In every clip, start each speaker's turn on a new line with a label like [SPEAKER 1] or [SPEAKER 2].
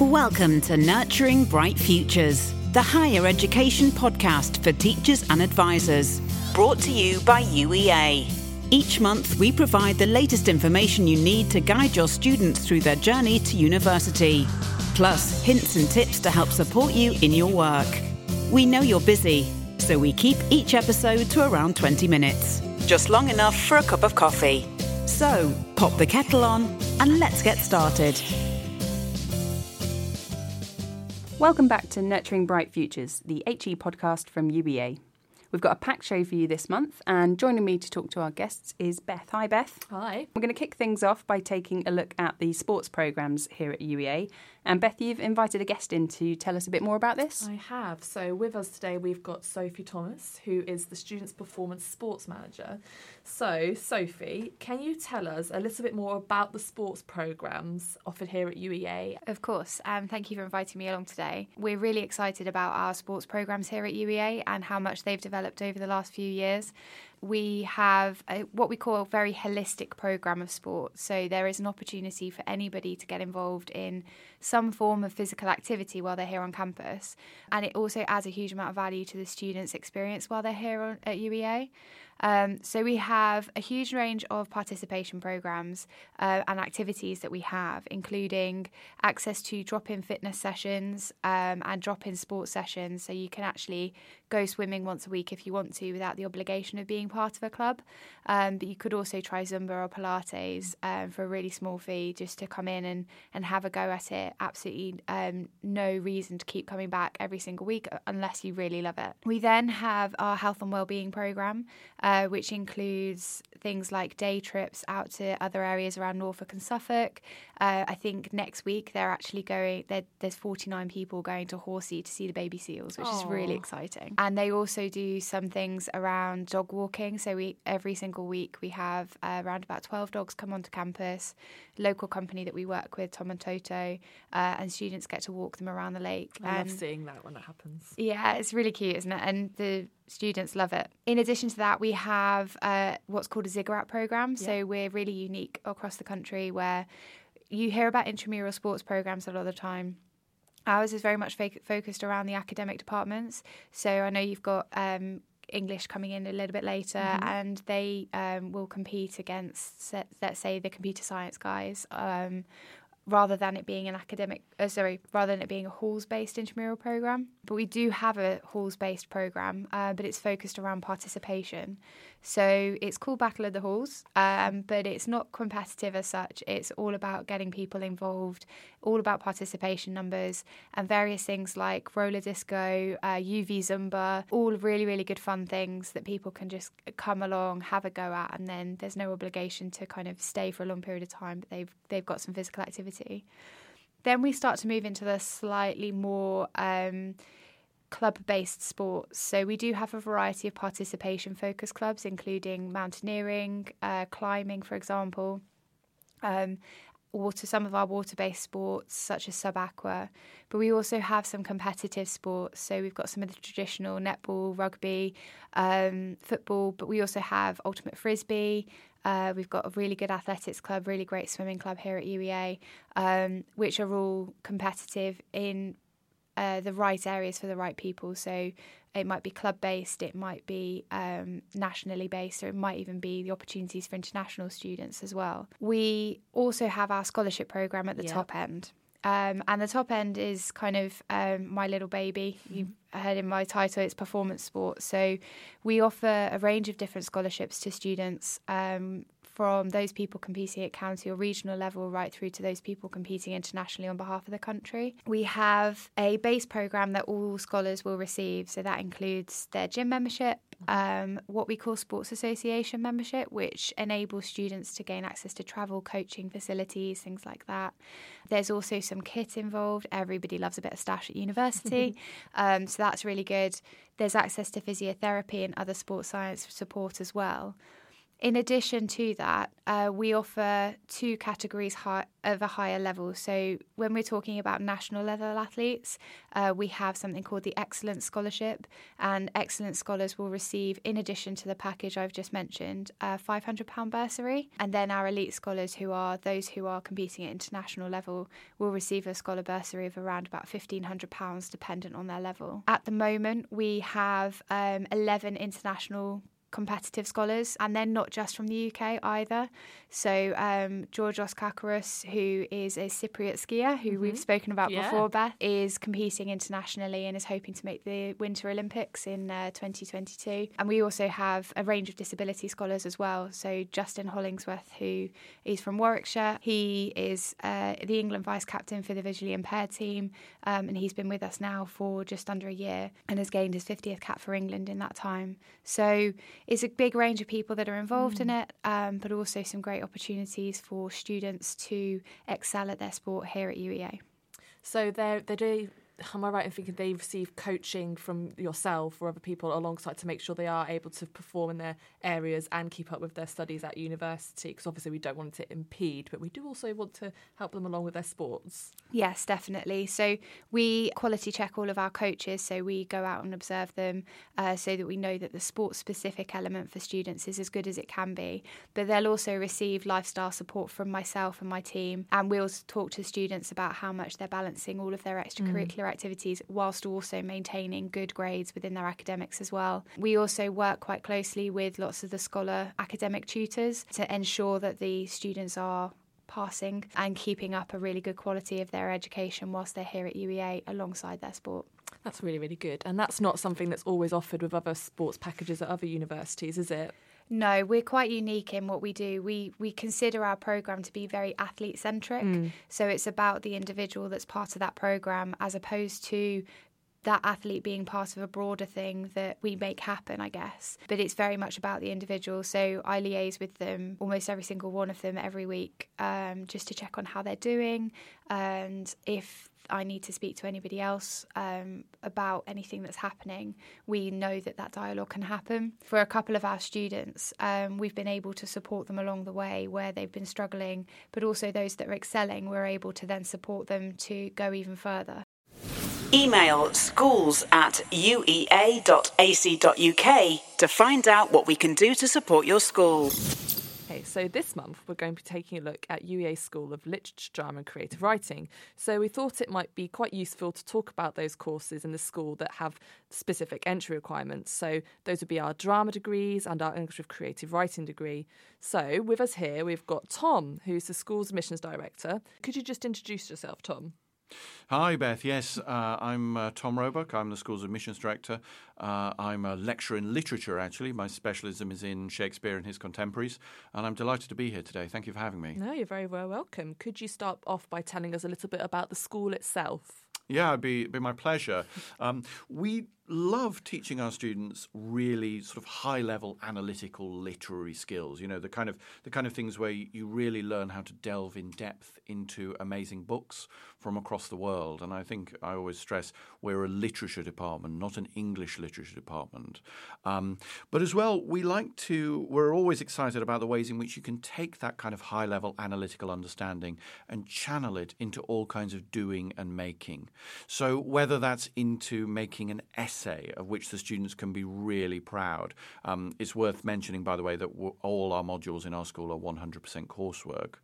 [SPEAKER 1] Welcome to Nurturing Bright Futures, the higher education podcast for teachers and advisors, brought to you by UEA. Each month, we provide the latest information you need to guide your students through their journey to university, plus hints and tips to help support you in your work. We know you're busy, so we keep each episode to around 20 minutes, just long enough for a cup of coffee. So, pop the kettle on and let's get started.
[SPEAKER 2] Welcome back to Nurturing Bright Futures, the HE podcast from UEA. We've got a packed show for you this month, and joining me to talk to our guests is Beth. Hi, Beth.
[SPEAKER 3] Hi.
[SPEAKER 2] We're going to kick things off by taking a look at the sports programmes here at UEA. And Beth, you've invited a guest in to tell us a bit more about this.
[SPEAKER 3] I have. So, with us today, we've got Sophie Thomas, who is the Students' Performance Sports Manager. So, Sophie, can you tell us a little bit more about the sports programmes offered here at UEA?
[SPEAKER 4] Of course. Um, thank you for inviting me along today. We're really excited about our sports programmes here at UEA and how much they've developed over the last few years we have a, what we call a very holistic program of sport. So there is an opportunity for anybody to get involved in some form of physical activity while they're here on campus, and it also adds a huge amount of value to the students' experience while they're here on, at UEA. Um, so we have a huge range of participation programs uh, and activities that we have, including access to drop-in fitness sessions um, and drop-in sports sessions. So you can actually go swimming once a week if you want to, without the obligation of being part of a club. Um, but you could also try Zumba or Pilates um, for a really small fee, just to come in and and have a go at it. Absolutely um, no reason to keep coming back every single week uh, unless you really love it. We then have our health and well-being program Uh, which includes things like day trips out to other areas around Norfolk and Suffolk. Uh, I think next week they're actually going. They're, there's 49 people going to Horsey to see the baby seals, which Aww. is really exciting. And they also do some things around dog walking. So we every single week we have uh, around about 12 dogs come onto campus. Local company that we work with, Tom and Toto, uh, and students get to walk them around the lake.
[SPEAKER 3] I love seeing that when it happens.
[SPEAKER 4] Yeah, it's really cute, isn't it? And the students love it. In addition to that, we have uh, what's called a ziggurat program. Yeah. So we're really unique across the country where you hear about intramural sports programs a lot of the time. Ours is very much fo- focused around the academic departments. So I know you've got um, English coming in a little bit later, mm-hmm. and they um, will compete against, let's say, the computer science guys, um, rather than it being an academic, uh, sorry, rather than it being a halls based intramural program. But we do have a halls based program, uh, but it's focused around participation. So it's called Battle of the Halls, um, but it's not competitive as such. It's all about getting people involved, all about participation numbers, and various things like roller disco, uh, UV Zumba, all really, really good fun things that people can just come along, have a go at, and then there's no obligation to kind of stay for a long period of time, but they've, they've got some physical activity. Then we start to move into the slightly more. Um, club based sports. So we do have a variety of participation focused clubs, including mountaineering, uh, climbing, for example. Um, water some of our water based sports such as sub aqua but we also have some competitive sports so we've got some of the traditional netball rugby um, football but we also have ultimate frisbee uh, we've got a really good athletics club really great swimming club here at UEA um, which are all competitive in uh, the right areas for the right people. So it might be club based, it might be um, nationally based, or it might even be the opportunities for international students as well. We also have our scholarship program at the top end. Um, and the top end is kind of um, my little baby. You mm-hmm. heard in my title, it's performance sports. So we offer a range of different scholarships to students um, from those people competing at county or regional level right through to those people competing internationally on behalf of the country. We have a base programme that all scholars will receive, so that includes their gym membership, um, what we call Sports Association membership, which enables students to gain access to travel, coaching facilities, things like that. There's also some kit involved. Everybody loves a bit of stash at university, um, so that's really good. There's access to physiotherapy and other sports science support as well. In addition to that, uh, we offer two categories high, of a higher level. So, when we're talking about national level athletes, uh, we have something called the Excellence Scholarship, and excellent scholars will receive, in addition to the package I've just mentioned, a £500 bursary. And then our elite scholars, who are those who are competing at international level, will receive a scholar bursary of around about £1,500, dependent on their level. At the moment, we have um, 11 international competitive scholars, and they're not just from the UK either. So um, Georgios Kakaros, who is a Cypriot skier, who mm-hmm. we've spoken about yeah. before, Beth, is competing internationally and is hoping to make the Winter Olympics in uh, 2022. And we also have a range of disability scholars as well. So Justin Hollingsworth, who is from Warwickshire, he is uh, the England vice captain for the visually impaired team, um, and he's been with us now for just under a year and has gained his 50th cap for England in that time. So it's a big range of people that are involved mm. in it, um, but also some great opportunities for students to excel at their sport here at UEA.
[SPEAKER 3] So they're, they do am I right in thinking they receive coaching from yourself or other people alongside to make sure they are able to perform in their areas and keep up with their studies at university? Because obviously we don't want it to impede, but we do also want to help them along with their sports.
[SPEAKER 4] Yes, definitely. So we quality check all of our coaches, so we go out and observe them uh, so that we know that the sports specific element for students is as good as it can be. But they'll also receive lifestyle support from myself and my team, and we'll talk to students about how much they're balancing all of their extracurricular mm activities whilst also maintaining good grades within their academics as well. We also work quite closely with lots of the scholar academic tutors to ensure that the students are passing and keeping up a really good quality of their education whilst they're here at UEA alongside their sport.
[SPEAKER 3] That's really, really good. And that's not something that's always offered with other sports packages at other universities, is it?
[SPEAKER 4] No, we're quite unique in what we do. We we consider our program to be very athlete centric. Mm. So it's about the individual that's part of that program as opposed to that athlete being part of a broader thing that we make happen, I guess. But it's very much about the individual. So I liaise with them, almost every single one of them, every week, um, just to check on how they're doing and if I need to speak to anybody else um, about anything that's happening, we know that that dialogue can happen. For a couple of our students, um, we've been able to support them along the way where they've been struggling, but also those that are excelling, we're able to then support them to go even further.
[SPEAKER 1] Email schools at uea.ac.uk to find out what we can do to support your school.
[SPEAKER 3] Okay, so this month we're going to be taking a look at UEA School of Literature, Drama and Creative Writing. So we thought it might be quite useful to talk about those courses in the school that have specific entry requirements. So those would be our drama degrees and our English with Creative Writing degree. So with us here we've got Tom, who's the school's admissions director. Could you just introduce yourself, Tom?
[SPEAKER 5] Hi, Beth. Yes, uh, I'm uh, Tom Roebuck. I'm the school's admissions director. Uh, I'm a lecturer in literature, actually. My specialism is in Shakespeare and his contemporaries, and I'm delighted to be here today. Thank you for having me.
[SPEAKER 3] No, you're very well welcome. Could you start off by telling us a little bit about the school itself?
[SPEAKER 5] Yeah, it'd be, be my pleasure. Um, we love teaching our students really sort of high level analytical literary skills you know the kind of the kind of things where you really learn how to delve in depth into amazing books from across the world. And i think i always stress we're a literature department not an english literature department. Um, but as well we like to we're always excited about the ways in which you can take that kind of high level analytical understanding and channel it into all kinds of doing and making so whether that's into making an essay essay of which the students can be really proud. Um, it's worth mentioning, by the way, that all our modules in our school are 100% coursework.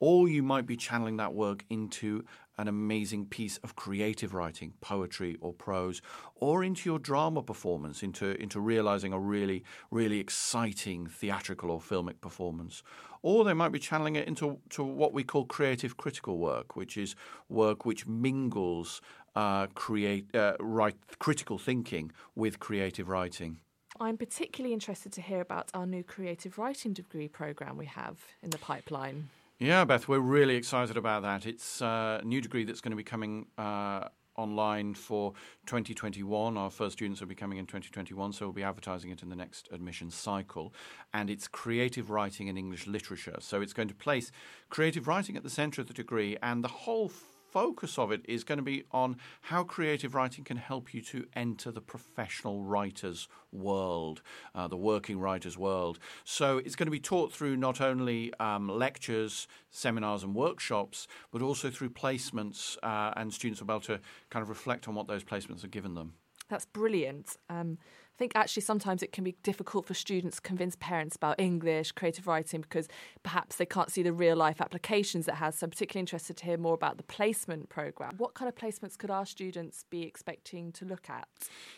[SPEAKER 5] Or you might be channeling that work into an amazing piece of creative writing, poetry or prose, or into your drama performance, into, into realizing a really, really exciting theatrical or filmic performance. Or they might be channeling it into to what we call creative critical work, which is work which mingles uh, create uh, write critical thinking with creative writing.
[SPEAKER 3] I'm particularly interested to hear about our new creative writing degree program we have in the pipeline.
[SPEAKER 5] Yeah, Beth, we're really excited about that. It's uh, a new degree that's going to be coming uh, online for 2021. Our first students will be coming in 2021, so we'll be advertising it in the next admission cycle. And it's creative writing and English literature. So it's going to place creative writing at the centre of the degree, and the whole focus of it is going to be on how creative writing can help you to enter the professional writer's world, uh, the working writer's world. So it's going to be taught through not only um, lectures, seminars, and workshops, but also through placements, uh, and students will be able to kind of reflect on what those placements have given them.
[SPEAKER 3] That's brilliant. Um, think actually sometimes it can be difficult for students to convince parents about English, creative writing, because perhaps they can't see the real life applications it has. So I'm particularly interested to hear more about the placement programme. What kind of placements could our students be expecting to look at?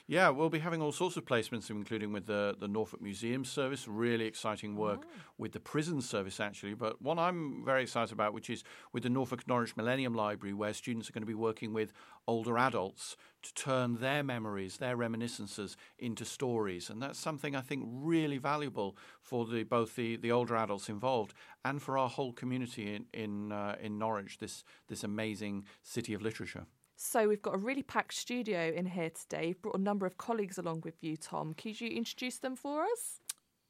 [SPEAKER 5] Yeah, we'll be having all sorts of placements, including with the, the Norfolk Museum Service, really exciting work oh. with the prison service, actually. But one I'm very excited about, which is with the Norfolk Norwich Millennium Library, where students are going to be working with older adults to turn their memories, their reminiscences into stories. And that's something I think really valuable for the, both the, the older adults involved and for our whole community in, in, uh, in Norwich, this, this amazing city of literature.
[SPEAKER 3] So we've got a really packed studio in here today. You've brought a number of colleagues along with you, Tom. Could you introduce them for us?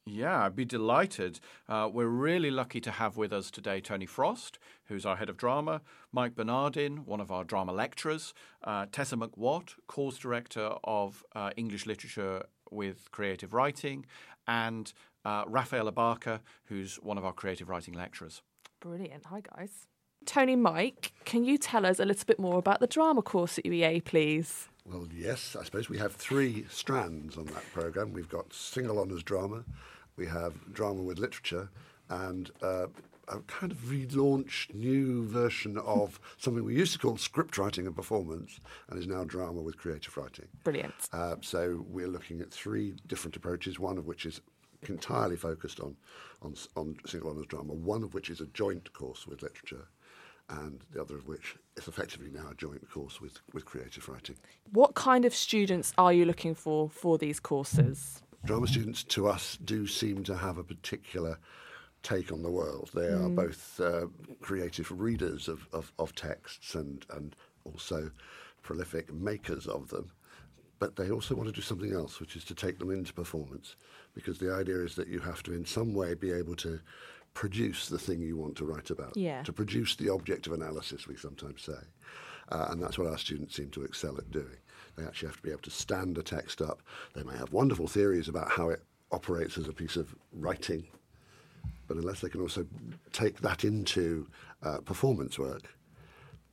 [SPEAKER 5] Yeah, I'd be delighted. Uh, we're really lucky to have with us today Tony Frost, who's our head of drama, Mike Bernardin, one of our drama lecturers, uh, Tessa McWatt, course director of uh, English literature with creative writing, and uh, Raphael Abaka, who's one of our creative writing lecturers.
[SPEAKER 3] Brilliant. Hi, guys. Tony, Mike, can you tell us a little bit more about the drama course at UEA, please?
[SPEAKER 6] Well, yes, I suppose we have three strands on that programme. We've got single honours drama, we have drama with literature, and uh, a kind of relaunched new version of something we used to call script writing and performance, and is now drama with creative writing.
[SPEAKER 3] Brilliant.
[SPEAKER 6] Uh, so we're looking at three different approaches, one of which is entirely focused on, on, on single honours drama, one of which is a joint course with literature and the other of which is effectively now a joint course with, with creative writing.
[SPEAKER 3] What kind of students are you looking for for these courses?
[SPEAKER 6] Drama students to us do seem to have a particular take on the world. They mm. are both uh, creative readers of, of, of texts and, and also prolific makers of them. But they also want to do something else, which is to take them into performance, because the idea is that you have to, in some way, be able to produce the thing you want to write about,
[SPEAKER 3] yeah.
[SPEAKER 6] to produce the object of analysis, we sometimes say. Uh, and that's what our students seem to excel at doing. They actually have to be able to stand a text up. They may have wonderful theories about how it operates as a piece of writing, but unless they can also take that into uh, performance work,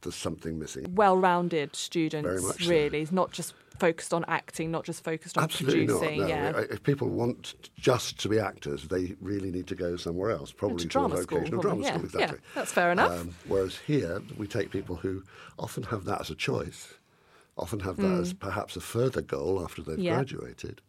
[SPEAKER 6] there's something missing.
[SPEAKER 3] Well-rounded students,
[SPEAKER 6] so.
[SPEAKER 3] really, not just focused on acting, not just focused on
[SPEAKER 6] Absolutely
[SPEAKER 3] producing.
[SPEAKER 6] Not, no.
[SPEAKER 3] Yeah.
[SPEAKER 6] If people want just to be actors, they really need to go somewhere else, probably
[SPEAKER 3] to,
[SPEAKER 6] to a vocational drama
[SPEAKER 3] yeah.
[SPEAKER 6] school. Exactly.
[SPEAKER 3] Yeah, that's fair enough. Um,
[SPEAKER 6] whereas here, we take people who often have that as a choice, often have that mm. as perhaps a further goal after they've yeah. graduated,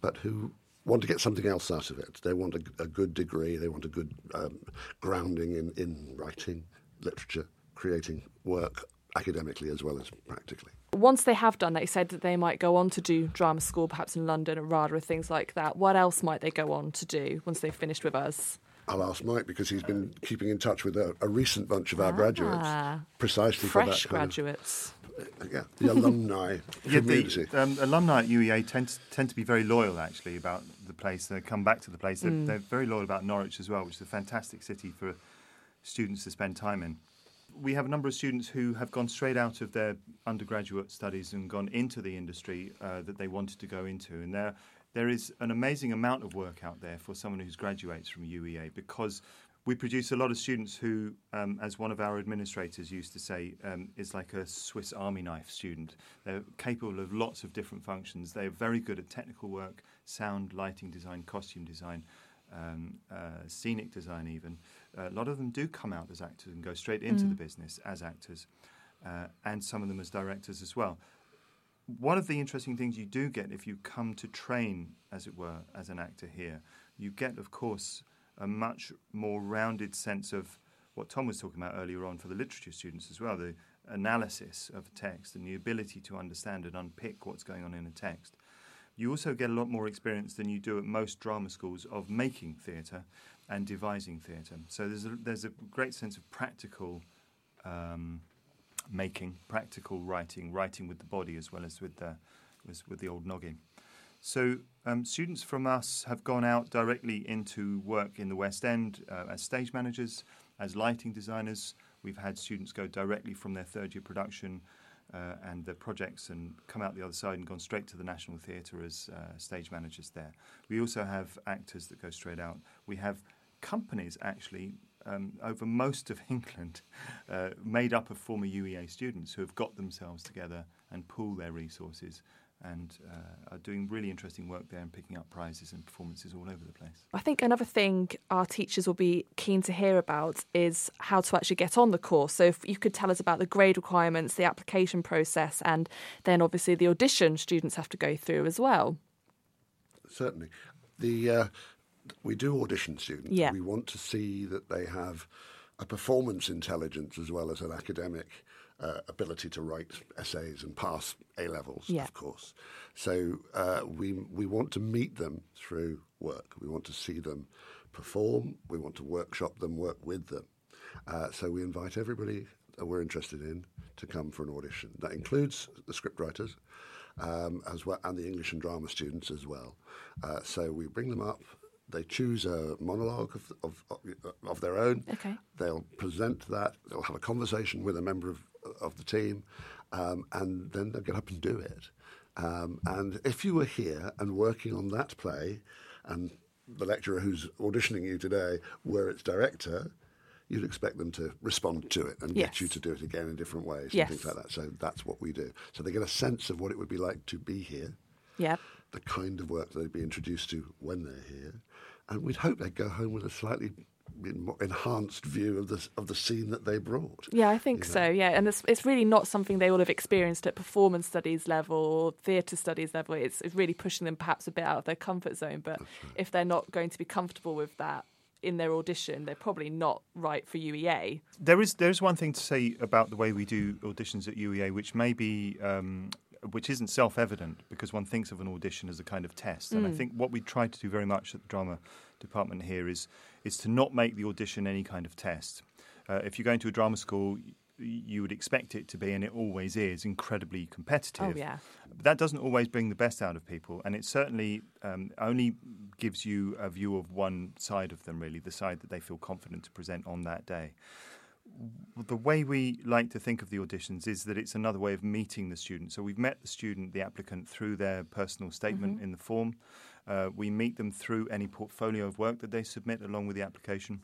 [SPEAKER 6] but who want to get something else out of it. They want a, a good degree, they want a good um, grounding in, in writing, literature, creating work academically as well as practically.
[SPEAKER 3] Once they have done that, you said that they might go on to do drama school, perhaps in London or RADA or things like that. What else might they go on to do once they've finished with us?
[SPEAKER 6] I'll ask Mike because he's been keeping in touch with a, a recent bunch of our ah, graduates, precisely
[SPEAKER 3] fresh
[SPEAKER 6] for
[SPEAKER 3] that graduates.
[SPEAKER 6] Of, uh, yeah, the alumni
[SPEAKER 7] yeah,
[SPEAKER 6] community.
[SPEAKER 7] The, um, alumni at UEA tend to, tend to be very loyal, actually, about the place. They come back to the place. They're, mm. they're very loyal about Norwich as well, which is a fantastic city for students to spend time in we have a number of students who have gone straight out of their undergraduate studies and gone into the industry uh, that they wanted to go into. And there, there is an amazing amount of work out there for someone who graduates from UEA because we produce a lot of students who, um, as one of our administrators used to say, um, is like a Swiss Army knife student. They're capable of lots of different functions. They're very good at technical work, sound, lighting design, costume design, um, uh, scenic design, even a lot of them do come out as actors and go straight into mm. the business as actors, uh, and some of them as directors as well. One of the interesting things you do get if you come to train, as it were, as an actor here, you get, of course, a much more rounded sense of what Tom was talking about earlier on for the literature students as well the analysis of a text and the ability to understand and unpick what's going on in a text. You also get a lot more experience than you do at most drama schools of making theatre and devising theatre. So there's a, there's a great sense of practical um, making, practical writing, writing with the body as well as with the, with, with the old noggin. So um, students from us have gone out directly into work in the West End uh, as stage managers, as lighting designers, We've had students go directly from their third year production uh, and their projects and come out the other side and gone straight to the National Theatre as uh, stage managers there. We also have actors that go straight out. We have companies actually um, over most of England uh, made up of former UEA students who have got themselves together and pool their resources and uh, are doing really interesting work there and picking up prizes and performances all over the place.
[SPEAKER 3] I think another thing our teachers will be keen to hear about is how to actually get on the course. So, if you could tell us about the grade requirements, the application process, and then obviously the audition students have to go through as well.
[SPEAKER 6] Certainly. The, uh, we do audition students.
[SPEAKER 3] Yeah.
[SPEAKER 6] We want to see that they have a performance intelligence as well as an academic uh, ability to write essays and pass A levels,
[SPEAKER 3] Yeah.
[SPEAKER 6] of course. So uh, we we want to meet them through work. We want to see them perform. We want to workshop them, work with them. Uh, so we invite everybody that we're interested in to come for an audition. That includes the scriptwriters. Um, as well, and the English and drama students as well. Uh, so we bring them up. They choose a monologue of, of, of, their own.
[SPEAKER 3] Okay.
[SPEAKER 6] They'll present that. They'll have a conversation with a member of, of the team, um, and then they'll get up and do it. Um, and if you were here and working on that play, and the lecturer who's auditioning you today were its director, you'd expect them to respond to it and
[SPEAKER 3] Yes.
[SPEAKER 6] get you to do it again in different ways
[SPEAKER 3] Yes.
[SPEAKER 6] and things like that. So that's what we do. So they get a sense of what it would be like to be here
[SPEAKER 3] Yeah.
[SPEAKER 6] the kind of work they'd be introduced to when they're here, and we'd hope they'd go home with a slightly enhanced view of the of the scene that they brought.
[SPEAKER 3] Yeah, I think
[SPEAKER 6] You know?
[SPEAKER 3] so. Yeah, and it's it's really not something they will have experienced at performance studies level or theatre studies level. It's it's really pushing them perhaps a bit out of their comfort zone. But if they're not going to be comfortable with that in their audition, they're probably not right for UEA.
[SPEAKER 7] There is there is one thing to say about the way we do auditions at UEA, which may be um, which isn't self evident because one thinks of an audition as a kind of test, and I think what we try to do very much at the drama department here is is to not make the audition any kind of test. Uh, if you're going to a drama school. You would expect it to be, and it always is, incredibly competitive.
[SPEAKER 3] Oh, yeah.
[SPEAKER 7] But that doesn't always bring the best out of people, and it certainly um, only gives you a view of one side of them, really, the side that they feel confident to present on that day. The way we like to think of the auditions is that it's another way of meeting the student. So we've met the student, the applicant, through their personal statement in the form. Uh, we meet them through any portfolio of work that they submit along with the application.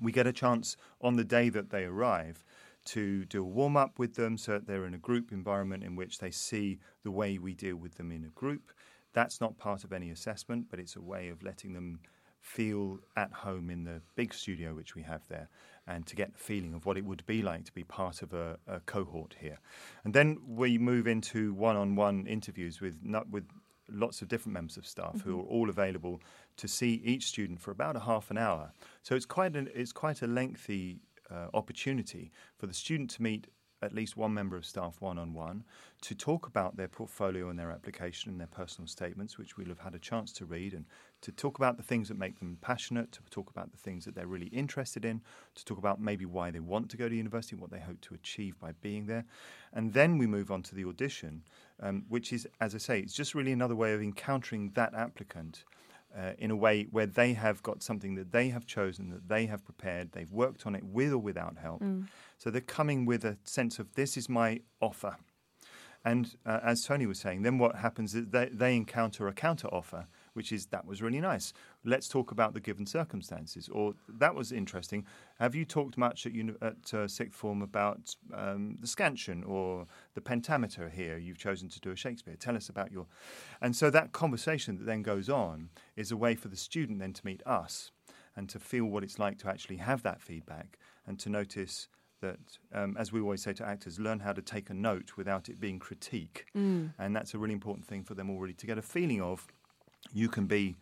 [SPEAKER 7] We get a chance on the day that they arrive to do a warm up with them so that they're in a group environment in which they see the way we deal with them in a group. That's not part of any assessment, but it's a way of letting them feel at home in the big studio which we have there and to get the feeling of what it would be like to be part of a, a cohort here. And then we move into one on one interviews with, with lots of different members of staff who are all available to see each student for about a half an hour. So it's quite, an, it's quite a lengthy uh, opportunity for the student to meet at least one member of staff one on one to talk about their portfolio and their application and their personal statements, which we'll have had a chance to read, and to talk about the things that make them passionate, to talk about the things that they're really interested in, to talk about maybe why they want to go to university, what they hope to achieve by being there. And then we move on to the audition, um, which is, as I say, it's just really another way of encountering that applicant uh, in a way where they have got something that they have chosen, that they have prepared, they've worked on it with or without help. So they're coming with a sense of this is my offer. And uh, as Tony was saying, then what happens is they, they encounter a counter offer, which is that was really nice. Let's talk about the given circumstances. Or that was interesting. Have you talked much at, uni- at uh, sixth form about um, the scansion or the pentameter here? You've chosen to do a Shakespeare. Tell us about your. And so that conversation that then goes on is a way for the student then to meet us and to feel what it's like to actually have that feedback and to notice that, um, as we always say to actors, learn how to take a note without it being critique. And that's a really important thing for them already to get a feeling of you can be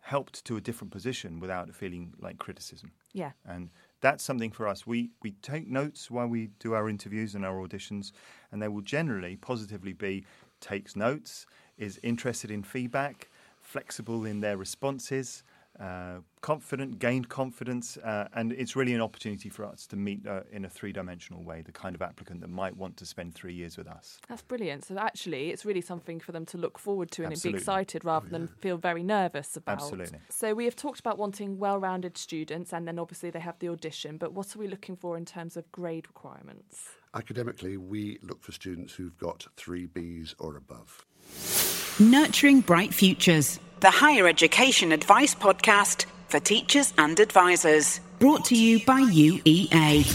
[SPEAKER 7] helped to a different position without it feeling like criticism.
[SPEAKER 3] Yeah.
[SPEAKER 7] And that's something for us. We, we take notes while we do our interviews and our auditions, and they will generally positively be takes notes, is interested in feedback, flexible in their responses, uh, confident, gained confidence, uh, and it's really an opportunity for us to meet uh, in a three dimensional way the kind of applicant that might want to spend three years with us.
[SPEAKER 3] That's brilliant. So actually, it's really something for them to look forward to and
[SPEAKER 7] Absolutely.
[SPEAKER 3] be excited rather than feel very nervous about.
[SPEAKER 7] Absolutely.
[SPEAKER 3] So we have talked about wanting well-rounded students, and then obviously they have the audition. But what are we looking for in terms of grade requirements?
[SPEAKER 6] Academically, we look for students who've got three Bs or above.
[SPEAKER 1] Nurturing Bright Futures, the higher education advice podcast for teachers and advisors. Brought to you by UEA.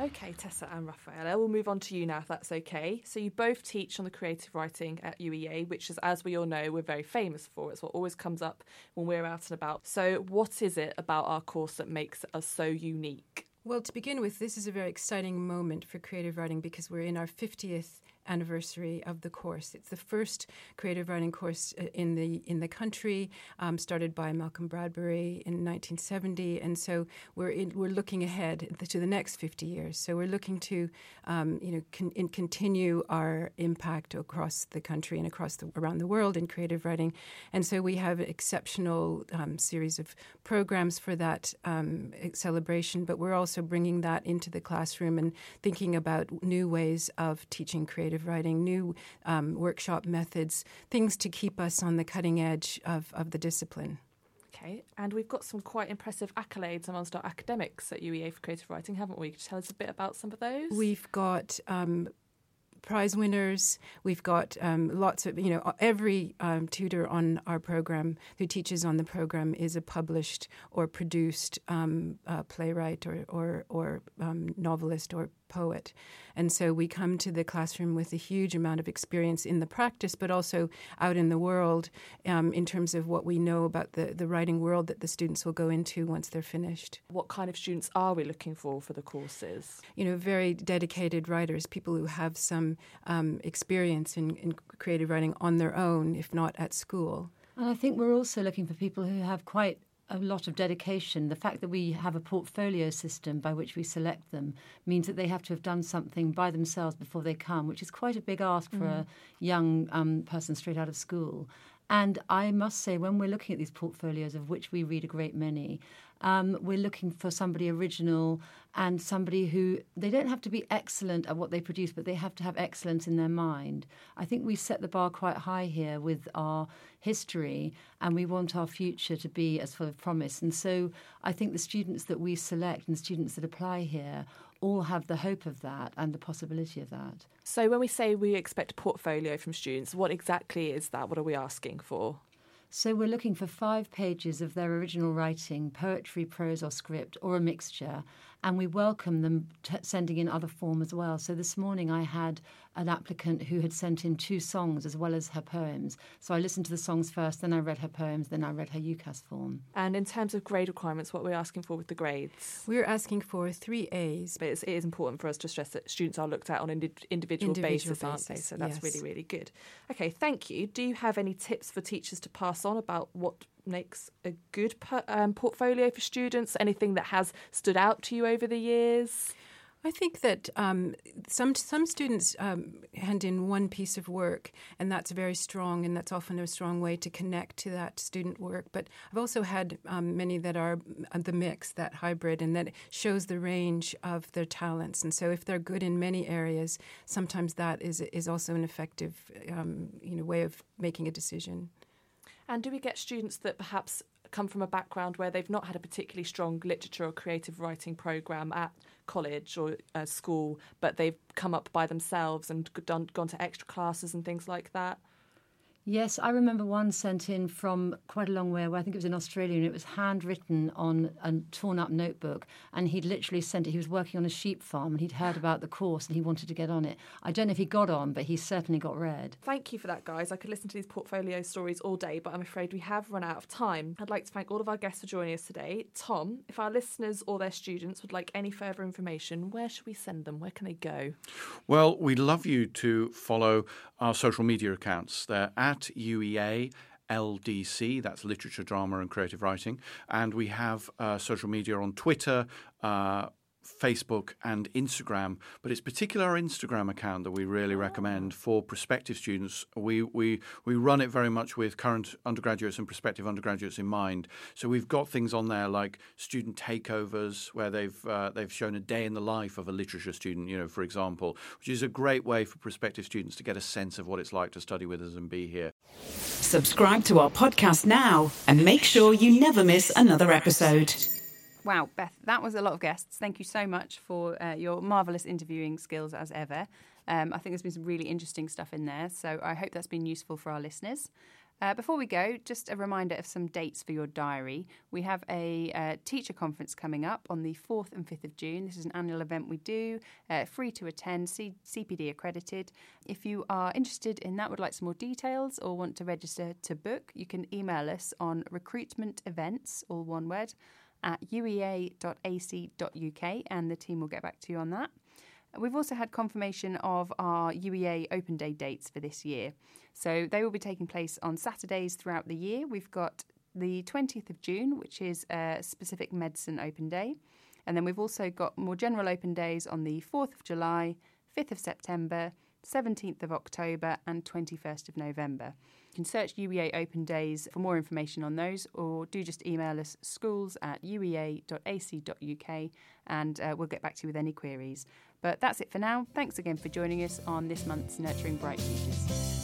[SPEAKER 3] Okay, Tessa and Rafaela, we'll move on to you now if that's okay. So you both teach on the creative writing at UEA, which is, as we all know, we're very famous for. It's what always comes up when we're out and about. So what is it about our course that makes us so unique?
[SPEAKER 8] Well, to begin with, this is a very exciting moment for creative writing because we're in our 50th anniversary of the course. It's the first creative writing course uh, in the in the country, um, started by Malcolm Bradbury in 1970, and so we're in, we're looking ahead to the next 50 years. So we're looking to um, you know con- in continue our impact across the country and across the, around the world in creative writing, and so we have an exceptional um, series of programs for that um, celebration. But we're also bringing that into the classroom and thinking about new ways of teaching creative writing, new um, workshop methods, things to keep us on the cutting edge of, of the discipline.
[SPEAKER 3] Okay, and we've got some quite impressive accolades amongst our academics at UEA for creative writing, haven't we? Could you tell us a bit about some of those?
[SPEAKER 8] We've got um, prize winners. We've got um, lots of, you know, every um, tutor on our program who teaches on the program is a published or produced um, uh, playwright or, or, or um, novelist or poet. And so we come to the classroom with a huge amount of experience in the practice, but also out in the world um, in terms of what we know about the, the writing world that the students will go into once they're finished.
[SPEAKER 3] what kind of students are we looking for for the courses?
[SPEAKER 8] you know, very dedicated writers, people who have some um, experience in, in creative writing on their own, if not at school.
[SPEAKER 9] And I think we're also looking for people who have quite a lot of dedication. The fact that we have a portfolio system by which we select them means that they have to have done something by themselves before they come, which is quite a big ask for a young um, person straight out of school. And I must say, when we're looking at these portfolios, of which we read a great many, um, we're looking for somebody original and somebody who they don't have to be excellent at what they produce, but they have to have excellence in their mind. I think we set the bar quite high here with our history, and we want our future to be as full of promise. And so I think the students that we select and students that apply here all have the hope of that and the possibility of that.
[SPEAKER 3] So when we say we expect a portfolio from students, what exactly is that? What are we asking for?
[SPEAKER 9] So we're looking for five pages of their original writing, poetry, prose, or script, or a mixture, and we welcome them t- sending in other form as well. So this morning I had an applicant who had sent in two songs as well as her poems. So I listened to the songs first, then I read her poems, then I read her UCAS form.
[SPEAKER 3] And in terms of grade requirements, what we're asking for with the grades?
[SPEAKER 8] We're asking for three A's.
[SPEAKER 3] But it's, it is important for us to stress that students are looked at on an indi- individual,
[SPEAKER 8] Individual
[SPEAKER 3] basis, aren't they? So that's
[SPEAKER 8] yes.
[SPEAKER 3] really, really good. Okay, thank you. Do you have any tips for teachers to pass on about what makes a good um, portfolio for students? Anything that has stood out to you over the years?
[SPEAKER 8] I think that um, some some students um, hand in one piece of work, and that's very strong, and that's often a strong way to connect to that student work. But I've also had um, many that are uh, the mix, that hybrid, and that shows the range of their talents. And so, if they're good in many areas, sometimes that is is also an effective, um, you know, way of making a decision.
[SPEAKER 3] And do we get students that perhaps come from a background where they've not had a particularly strong literature or creative writing program at college or uh, school, but they've come up by themselves and done, gone to extra classes and things like that?
[SPEAKER 9] Yes, I remember one sent in from quite a long way away. I think it was in Australia, and it was handwritten on a torn up notebook. And he'd literally sent it. He was working on a sheep farm, and he'd heard about the course, and he wanted to get on it. I don't know if he got on, but he certainly got read.
[SPEAKER 3] Thank you for that, guys. I could listen to these portfolio stories all day, but I'm afraid we have run out of time. I'd like to thank all of our guests for joining us today. Tom, if our listeners or their students would like any further information, where should we send them? Where can they go?
[SPEAKER 5] Well, we'd love you to follow our social media accounts. They're at UEA. LDC, that's literature, drama, and creative writing. And we have uh, social media on Twitter, uh, Facebook and Instagram, but it's particularly our Instagram account that we really recommend for prospective students. We, we, we run it very much with current undergraduates and prospective undergraduates in mind. So we've got things on there like student takeovers, where they've, uh, they've shown a day in the life of a literature student, you know, for example, which is a great way for prospective students to get a sense of what it's like to study with us and be here.
[SPEAKER 1] Subscribe to our podcast now and make sure you never miss another episode.
[SPEAKER 2] Wow, Beth, that was a lot of guests. Thank you so much for uh, your marvellous interviewing skills as ever. Um, I think there's been some really interesting stuff in there, so I hope that's been useful for our listeners. Uh, before we go, just a reminder of some dates for your diary. We have a uh, teacher conference coming up on the 4th and 5th of June. This is an annual event we do, uh, free to attend, C- CPD accredited. If you are interested in that, would like some more details, or want to register to book, you can email us on recruitment events, all one word, at uea.ac.uk, and the team will get back to you on that. We've also had confirmation of our UEA Open Day dates for this year. So they will be taking place on Saturdays throughout the year. We've got the 20th of June, which is a specific medicine open day. And then we've also got more general open days on the 4th of July, 5th of September, 17th of October, and 21st of November. You can search UEA Open Days for more information on those, or do just email us schools at uea.ac.uk and uh, we'll get back to you with any queries. But that's it for now. Thanks again for joining us on this month's Nurturing Bright Futures.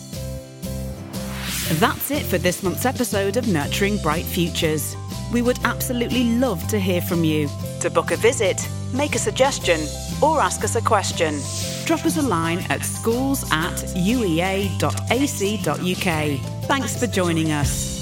[SPEAKER 1] That's it for this month's episode of Nurturing Bright Futures. We would absolutely love to hear from you. To book a visit, make a suggestion, or ask us a question, drop us a line at schools at uea.ac.uk. Thanks for joining us.